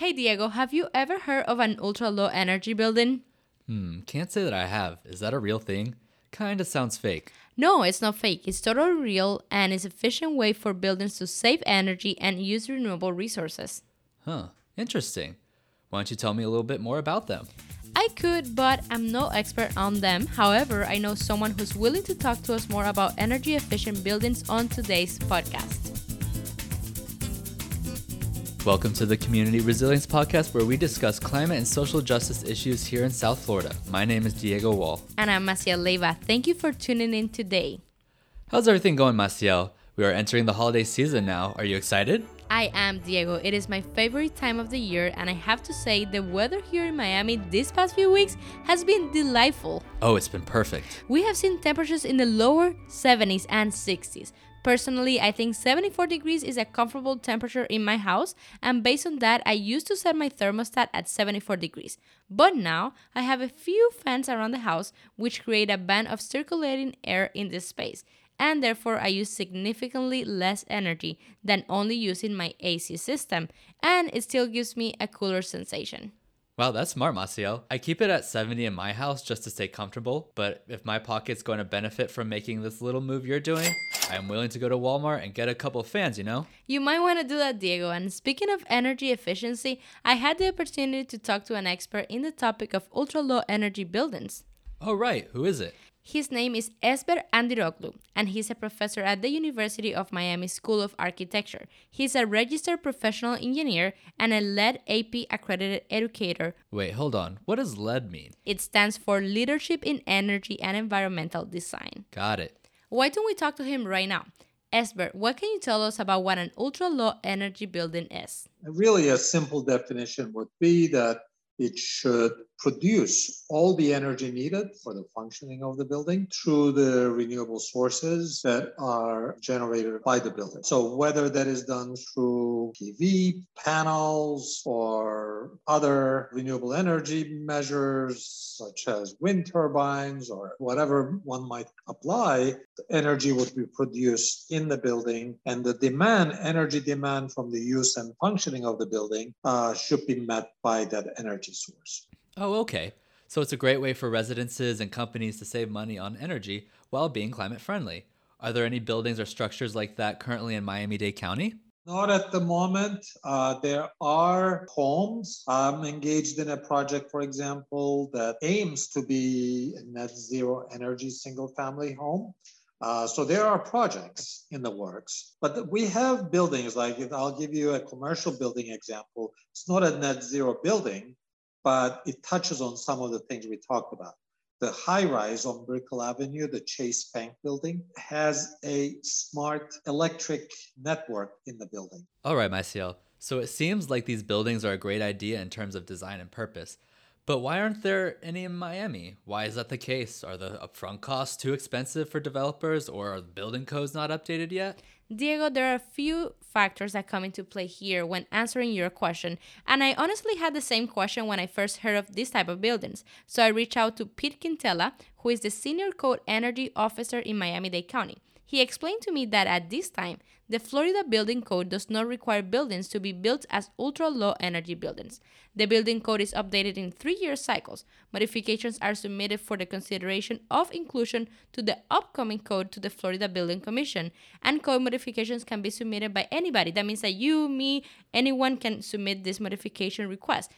Hey Diego, have you ever heard of an ultra low energy building? Hmm, can't say that I have. Is that a real thing? Kinda sounds fake. No, it's not fake. It's totally real and is efficient way for buildings to save energy and use renewable resources. Huh, interesting. Why don't you tell me a little bit more about them? I could, but I'm no expert on them. However, I know someone who's willing to talk to us more about energy efficient buildings on today's podcast. Welcome to the Community Resilience Podcast, where we discuss climate and social justice issues here in South Florida. My name is Diego Wall. And I'm Massiel Leyva. Thank you for tuning in today. How's everything going, Massiel? We are entering the holiday season now. Are you excited? I am Diego. It is my favorite time of the year, and I have to say, the weather here in Miami these past few weeks has been delightful. Oh, it's been perfect. We have seen temperatures in the lower 70s and 60s. Personally, I think 74 degrees is a comfortable temperature in my house, and based on that, I used to set my thermostat at 74 degrees. But now, I have a few fans around the house which create a band of circulating air in this space, and therefore I use significantly less energy than only using my AC system, and it still gives me a cooler sensation. Wow, that's smart, Massiel. I keep it at 70 in my house just to stay comfortable, but if my pocket's going to benefit from making this little move you're doing, I am willing to go to Walmart and get a couple fans, you know? You might want to do that, Diego. And speaking of energy efficiency, I had the opportunity to talk to an expert in the topic of ultra low energy buildings. Oh, right. Who is it? His name is Esber Andiroglu, and he's a professor at the University of Miami School of Architecture. He's a registered professional engineer and a LEED AP accredited educator. Wait, hold on. What does LEED mean? It stands for Leadership in Energy and Environmental Design. Got it. Why don't we talk to him right now? Esber, what can you tell us about what an ultra low energy building is? Really, a simple definition would be that it should produce all the energy needed for the functioning of the building through the renewable sources that are generated by the building. So, whether that is done through PV panels or other renewable energy measures, such as wind turbines or whatever one might apply, the energy would be produced in the building, and the demand, energy demand from the use and functioning of the building, uh, should be met by that energy source. Oh, okay. So it's a great way for residences and companies to save money on energy while being climate friendly. Are there any buildings or structures like that currently in Miami Dade County? Not at the moment. Uh, there are homes. I'm engaged in a project, for example, that aims to be a net zero energy single family home. Uh, so there are projects in the works, but we have buildings like I'll give you a commercial building example. It's not a net zero building, but it touches on some of the things we talked about. The high rise on Brickell Avenue, the Chase Bank building, has a smart electric network in the building. All right, Massiel. So it seems like these buildings are a great idea in terms of design and purpose. But why aren't there any in Miami? Why is that the case? Are the upfront costs too expensive for developers or are the building codes not updated yet? Diego, there are a few factors that come into play here when answering your question, and I honestly had the same question when I first heard of this type of buildings. So I reached out to Pete Quintela, who is the Senior Code Energy Officer in Miami Dade County. He explained to me that at this time, the Florida Building Code does not require buildings to be built as ultra low energy buildings. The building code is updated in three year cycles. Modifications are submitted for the consideration of inclusion to the upcoming code to the Florida Building Commission, and code modifications can be submitted by anybody. That means that you, me, anyone can submit this modification request.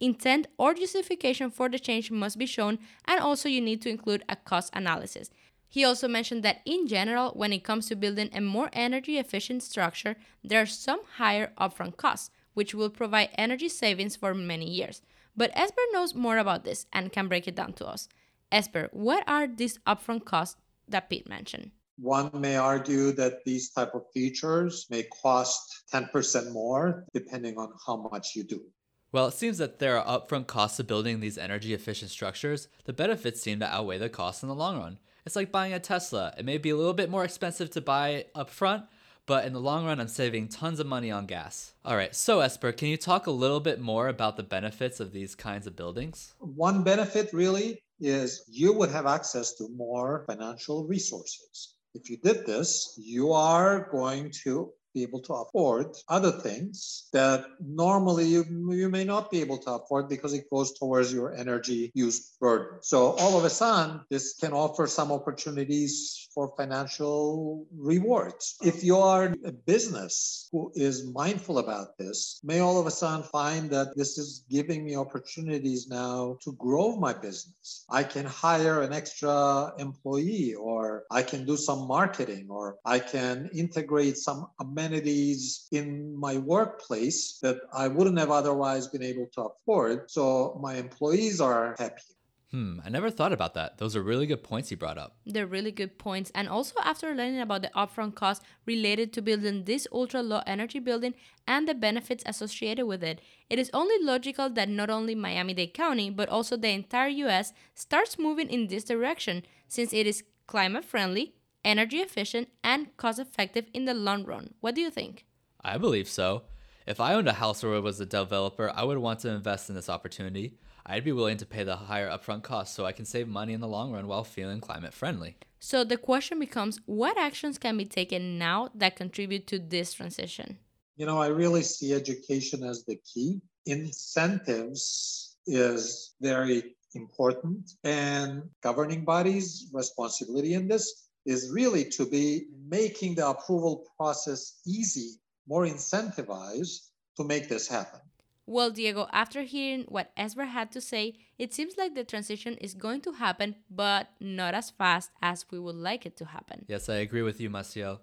Intent or justification for the change must be shown, and also you need to include a cost analysis. He also mentioned that in general, when it comes to building a more energy efficient structure, there are some higher upfront costs, which will provide energy savings for many years. But Esber knows more about this and can break it down to us. Esber, what are these upfront costs that Pete mentioned? One may argue that these type of features may cost 10% more depending on how much you do. Well, it seems that there are upfront costs of building these energy efficient structures. The benefits seem to outweigh the costs in the long run. It's like buying a Tesla. It may be a little bit more expensive to buy up front, but in the long run, I'm saving tons of money on gas. All right, so Esber, can you talk a little bit more about the benefits of these kinds of buildings? One benefit really is you would have access to more financial resources. If you did this, you are going to be able to afford other things that normally you, you may not be able to afford because it goes towards your energy use burden. So all of a sudden, this can offer some opportunities for financial rewards. If you are a business who is mindful about this, may all of a sudden find that this is giving me opportunities now to grow my business. I can hire an extra employee or I can do some marketing or I can integrate some amenities in my workplace that I wouldn't have otherwise been able to afford. So my employees are happy. Hmm, I never thought about that. Those are really good points you brought up. They're really good points. And also, after learning about the upfront costs related to building this ultra low energy building and the benefits associated with it, it is only logical that not only Miami Dade County, but also the entire US starts moving in this direction since it is climate friendly, energy efficient, and cost effective in the long run. What do you think? I believe so. If I owned a house or was a developer, I would want to invest in this opportunity. I'd be willing to pay the higher upfront cost so I can save money in the long run while feeling climate friendly. So the question becomes what actions can be taken now that contribute to this transition? You know, I really see education as the key. Incentives is very important, and governing bodies' responsibility in this is really to be making the approval process easy, more incentivized to make this happen. Well, Diego, after hearing what Esber had to say, it seems like the transition is going to happen, but not as fast as we would like it to happen. Yes, I agree with you, Massiel.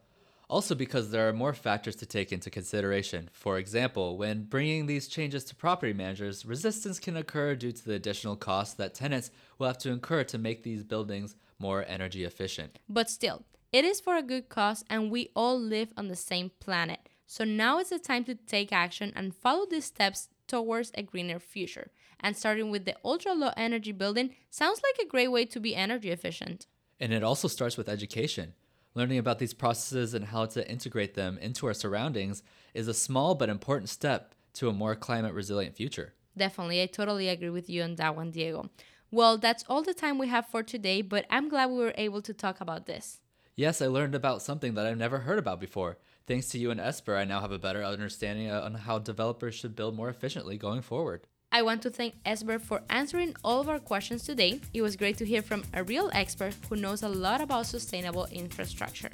Also, because there are more factors to take into consideration. For example, when bringing these changes to property managers, resistance can occur due to the additional costs that tenants will have to incur to make these buildings more energy efficient. But still, it is for a good cause, and we all live on the same planet. So now is the time to take action and follow these steps towards a greener future. And starting with the ultra low energy building sounds like a great way to be energy efficient. And it also starts with education. Learning about these processes and how to integrate them into our surroundings is a small but important step to a more climate resilient future. Definitely, I totally agree with you on that one, Diego. Well, that's all the time we have for today, but I'm glad we were able to talk about this. Yes, I learned about something that I've never heard about before. Thanks to you and Esber, I now have a better understanding on how developers should build more efficiently going forward. I want to thank Esber for answering all of our questions today. It was great to hear from a real expert who knows a lot about sustainable infrastructure.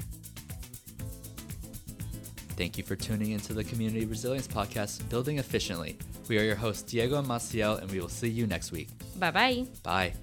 Thank you for tuning into the Community Resilience Podcast, Building Efficiently. We are your hosts, Diego and Massiel, and we will see you next week. Bye-bye. Bye.